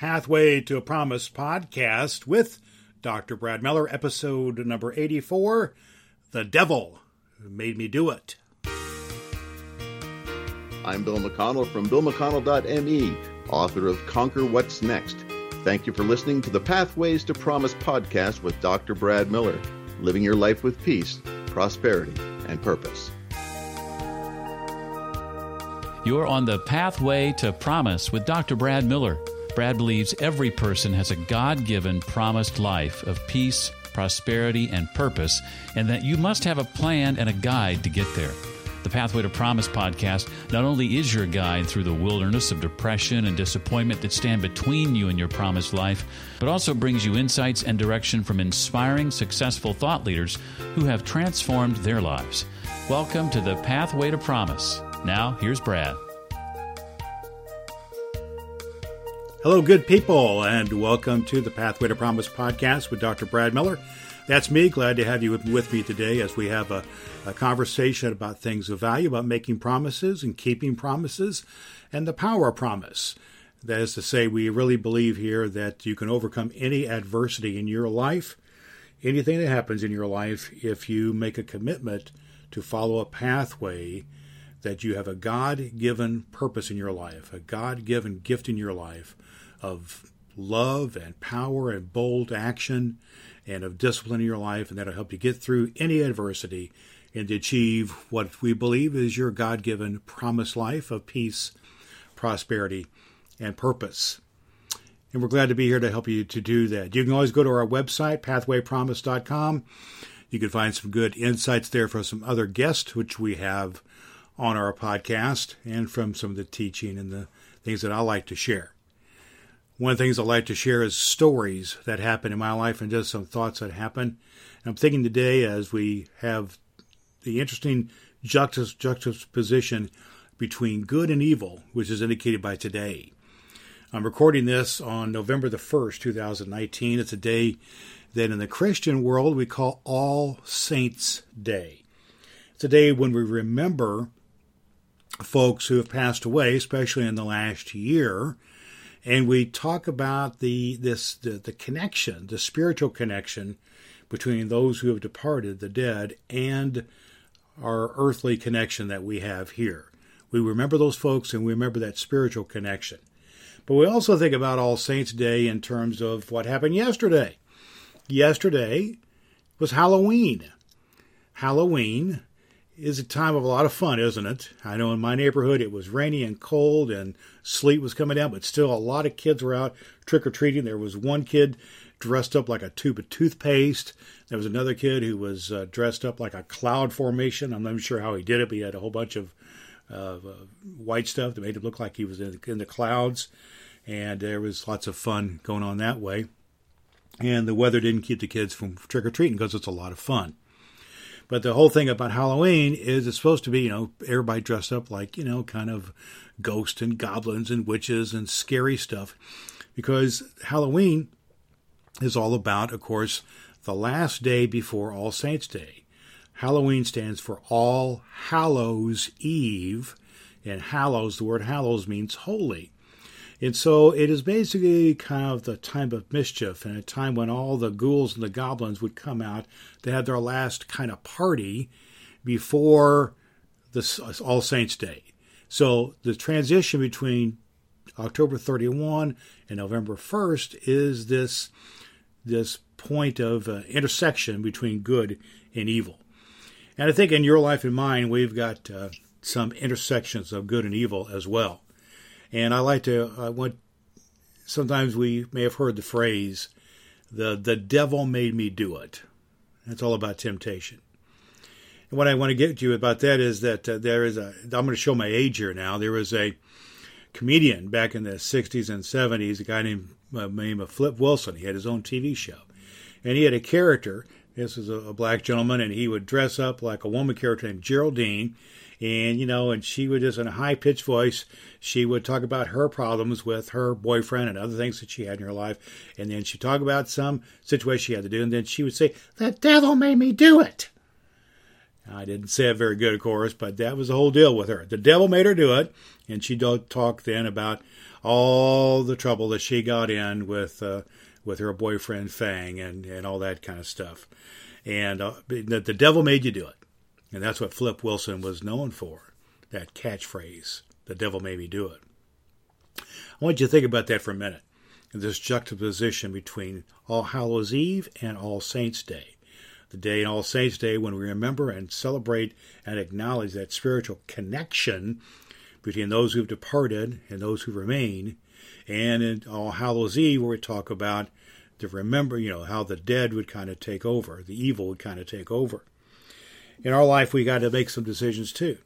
Pathway to a Promise podcast with Dr. Brad Miller, episode number 84 The Devil Made Me Do It. I'm Bill McConnell from BillMcConnell.me, author of Conquer What's Next. Thank you for listening to the Pathways to Promise podcast with Dr. Brad Miller, living your life with peace, prosperity, and purpose. You're on the pathway to promise with Dr. Brad Miller. Brad believes every person has a God given promised life of peace, prosperity, and purpose, and that you must have a plan and a guide to get there. The Pathway to Promise podcast not only is your guide through the wilderness of depression and disappointment that stand between you and your promised life, but also brings you insights and direction from inspiring, successful thought leaders who have transformed their lives. Welcome to the Pathway to Promise. Now, here's Brad. Hello, good people, and welcome to the Pathway to Promise podcast with Dr. Brad Miller. That's me. Glad to have you with me today as we have a, a, conversation about things of value, about making promises and keeping promises, and the power of promise. That is to say, we really believe here that you can overcome any adversity in your life, anything that happens in your life, if you make a commitment to follow a pathway that you have a God given purpose in your life, a God given gift in your life of love and power and bold action and of discipline in your life, and that'll help you get through any adversity and to achieve what we believe is your God given promised life of peace, prosperity, and purpose. And we're glad to be here to help you to do that. You can always go to our website, pathwaypromise.com. You can find some good insights there from some other guests, which we have on our podcast, and from some of the teaching and the things that I like to share. One of the things I like to share is stories that happen in my life and just some thoughts that happen. And I'm thinking today as we have the interesting juxtaposition between good and evil, which is indicated by today. I'm recording this on November the 1st, 2019. It's a day that in the Christian world we call All Saints Day. It's a day when we remember folks who have passed away, especially in the last year, and we talk about the this the, the connection, the spiritual connection between those who have departed, the dead, and our earthly connection that we have here. We remember those folks and we remember that spiritual connection. But we also think about All Saints' Day in terms of what happened yesterday. Yesterday was Halloween. Halloween is a time of a lot of fun, isn't it? I know in my neighborhood it was rainy and cold and sleet was coming down, but still a lot of kids were out trick or treating. There was one kid dressed up like a tube of toothpaste. There was another kid who was uh, dressed up like a cloud formation. I'm not even sure how he did it, but he had a whole bunch of uh, white stuff that made it look like he was in the, in the clouds. And there was lots of fun going on that way. And the weather didn't keep the kids from trick or treating because it's a lot of fun. But the whole thing about Halloween is it's supposed to be, you know, everybody dressed up like, you know, kind of ghosts and goblins and witches and scary stuff. Because Halloween is all about, of course, the last day before All Saints' Day. Halloween stands for All Hallows Eve, and hallows, the word hallows means holy. And so it is basically kind of the time of mischief and a time when all the ghouls and the goblins would come out to have their last kind of party before the All Saints' Day. So the transition between October 31 and November 1st is this this point of uh, intersection between good and evil. And I think in your life and mine, we've got uh, some intersections of good and evil as well. And I like to, I want, sometimes we may have heard the phrase, the, the devil made me do it. That's all about temptation. And what I want to get to you about that is that uh, there is a, I'm going to show my age here now. There was a comedian back in the 60s and 70s, a guy named, uh, named Flip Wilson. He had his own TV show. And he had a character, this was a, a black gentleman, and he would dress up like a woman character named Geraldine and you know, and she would just in a high pitched voice, she would talk about her problems with her boyfriend and other things that she had in her life, and then she'd talk about some situation she had to do, and then she would say, "The devil made me do it." I didn't say it very good, of course, but that was the whole deal with her. The devil made her do it, and she'd talk then about all the trouble that she got in with uh, with her boyfriend Fang and, and all that kind of stuff. And uh, the, the devil made you do it. And that's what Flip Wilson was known for that catchphrase the devil made me do it. I want you to think about that for a minute. This juxtaposition between All Hallows Eve and All Saints Day. The day in All Saints Day when we remember and celebrate and acknowledge that spiritual connection between those who've departed and those who remain. And in All Hallows Eve, where we talk about to remember, you know, how the dead would kind of take over, the evil would kind of take over. In our life, we got to make some decisions too.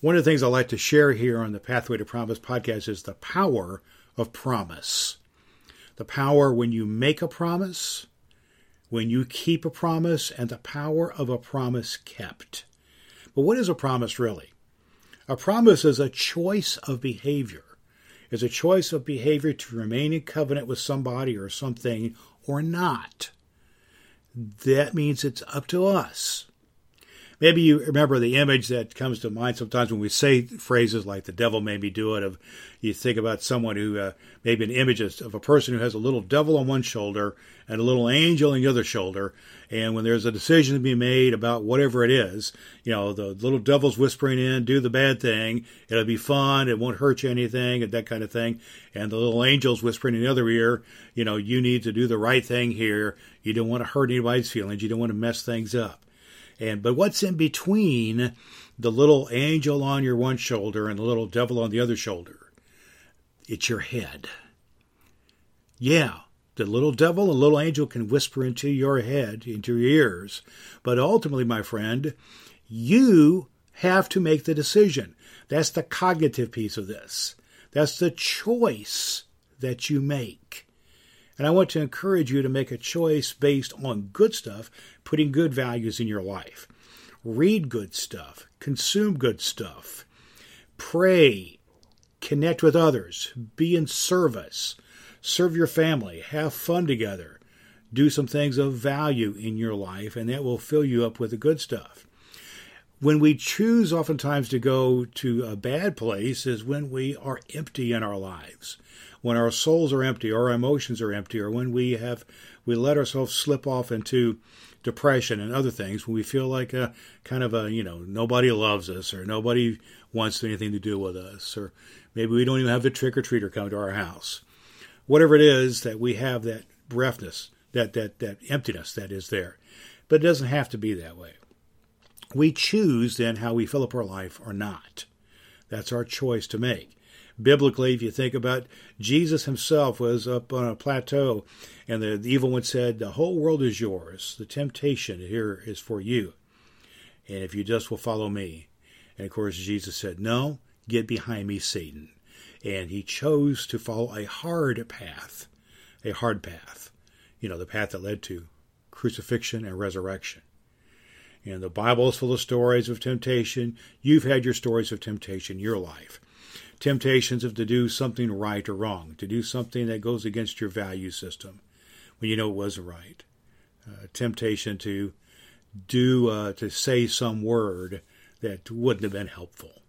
One of the things I like to share here on the Pathway to Promise podcast is the power of promise. The power when you make a promise, when you keep a promise, and the power of a promise kept. But what is a promise really? A promise is a choice of behavior. It's a choice of behavior to remain in covenant with somebody or something or not. That means it's up to us maybe you remember the image that comes to mind sometimes when we say phrases like "the devil made me do it." Of you think about someone who uh, maybe an image of a person who has a little devil on one shoulder and a little angel on the other shoulder, and when there's a decision to be made about whatever it is, you know, the little devil's whispering in, "Do the bad thing. It'll be fun. It won't hurt you anything," and that kind of thing, and the little angel's whispering in the other ear, "You know, you need to do the right thing here. You don't want to hurt anybody's feelings. You don't want to mess things up." And but what's in between the little angel on your one shoulder and the little devil on the other shoulder? It's your head. Yeah, the little devil and little angel can whisper into your head, into your ears. But ultimately, my friend, you have to make the decision. That's the cognitive piece of this. That's the choice that you make. And I want to encourage you to make a choice based on good stuff, putting good values in your life. Read good stuff, consume good stuff, pray, connect with others, be in service, serve your family, have fun together, do some things of value in your life, and that will fill you up with the good stuff. When we choose oftentimes to go to a bad place is when we are empty in our lives when our souls are empty, our emotions are empty, or when we have we let ourselves slip off into depression and other things, when we feel like a kind of a you know nobody loves us or nobody wants anything to do with us, or maybe we don't even have the trick or treater come to our house. Whatever it is that we have that breathness, that that that emptiness that is there, but it doesn't have to be that way. We choose then how we fill up our life or not. That's our choice to make biblically, if you think about Jesus himself was up on a plateau, and the, the evil one said, "The whole world is yours. The temptation here is for you, and if you just will follow me." And of course, Jesus said, "No, get behind me, Satan." And he chose to follow a hard path, a hard path, you know, the path that led to crucifixion and resurrection. And the Bible is full of stories of temptation. You've had your stories of temptation in your life temptations of to do something right or wrong, to do something that goes against your value system when you know it wasn't right. Uh, temptation to do uh, to say some word that wouldn't have been helpful.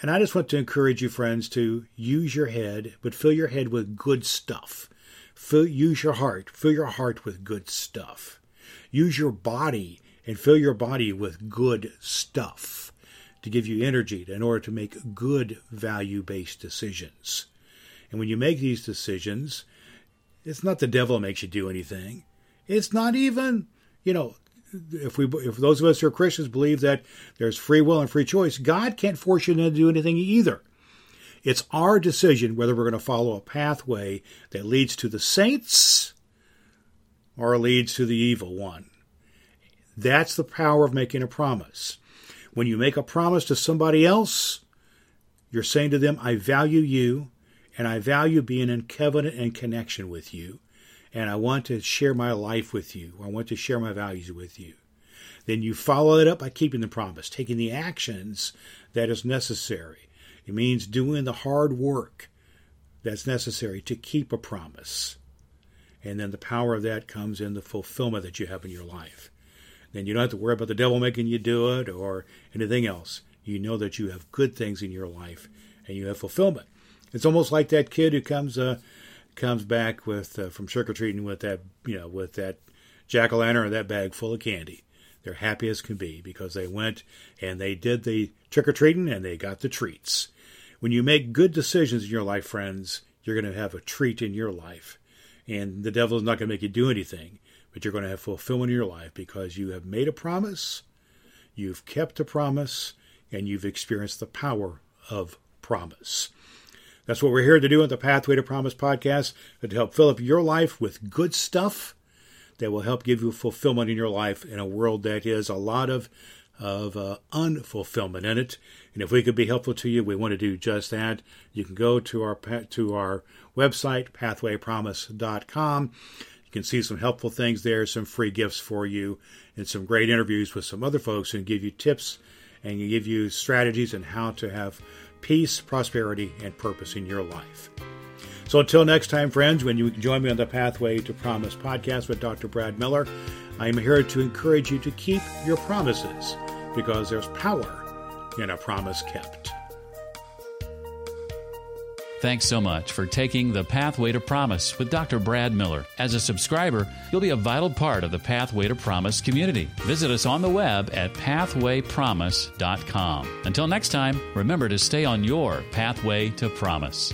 And I just want to encourage you, friends, to use your head, but fill your head with good stuff. Fill, use your heart. Fill your heart with good stuff. Use your body and fill your body with good stuff to give you energy in order to make good value based decisions. And when you make these decisions, it's not the devil makes you do anything. It's not even, you know, if we if those of us who are Christians believe that there's free will and free choice, God can't force you to do anything either. It's our decision whether we're going to follow a pathway that leads to the saints or leads to the evil one. That's the power of making a promise. When you make a promise to somebody else, you're saying to them, I value you and I value being in covenant and connection with you. And I want to share my life with you. I want to share my values with you. Then you follow it up by keeping the promise, taking the actions that is necessary. It means doing the hard work that's necessary to keep a promise. And then the power of that comes in the fulfillment that you have in your life then you don't have to worry about the devil making you do it or anything else. You know that you have good things in your life and you have fulfillment. It's almost like that kid who comes uh, comes back with uh, from trick or treating with that you know with that jack o' lantern or that bag full of candy. They're happy as can be because they went and they did the trick or treating and they got the treats. When you make good decisions in your life, friends, you're going to have a treat in your life. And the devil is not going to make you do anything, but you're going to have fulfillment in your life because you have made a promise, you've kept a promise, and you've experienced the power of promise. That's what we're here to do on the Pathway to Promise podcast, to help fill up your life with good stuff that will help give you fulfillment in your life in a world that is a lot of of uh, unfulfillment in it. And if we could be helpful to you, we want to do just that. You can go to our to our website pathwaypromise.com. Can see some helpful things there, some free gifts for you, and some great interviews with some other folks who give you tips and give you strategies on how to have peace, prosperity, and purpose in your life. So until next time, friends, when you join me on the Pathway to Promise podcast with Dr. Brad Miller, I am here to encourage you to keep your promises because there's power in a promise kept. Thanks so much for taking the Pathway to Promise with Dr. Brad Miller. As a subscriber, you'll be a vital part of the Pathway to Promise community. Visit us on the web at pathwaypromise.com. Until next time, remember to stay on your pathway to promise.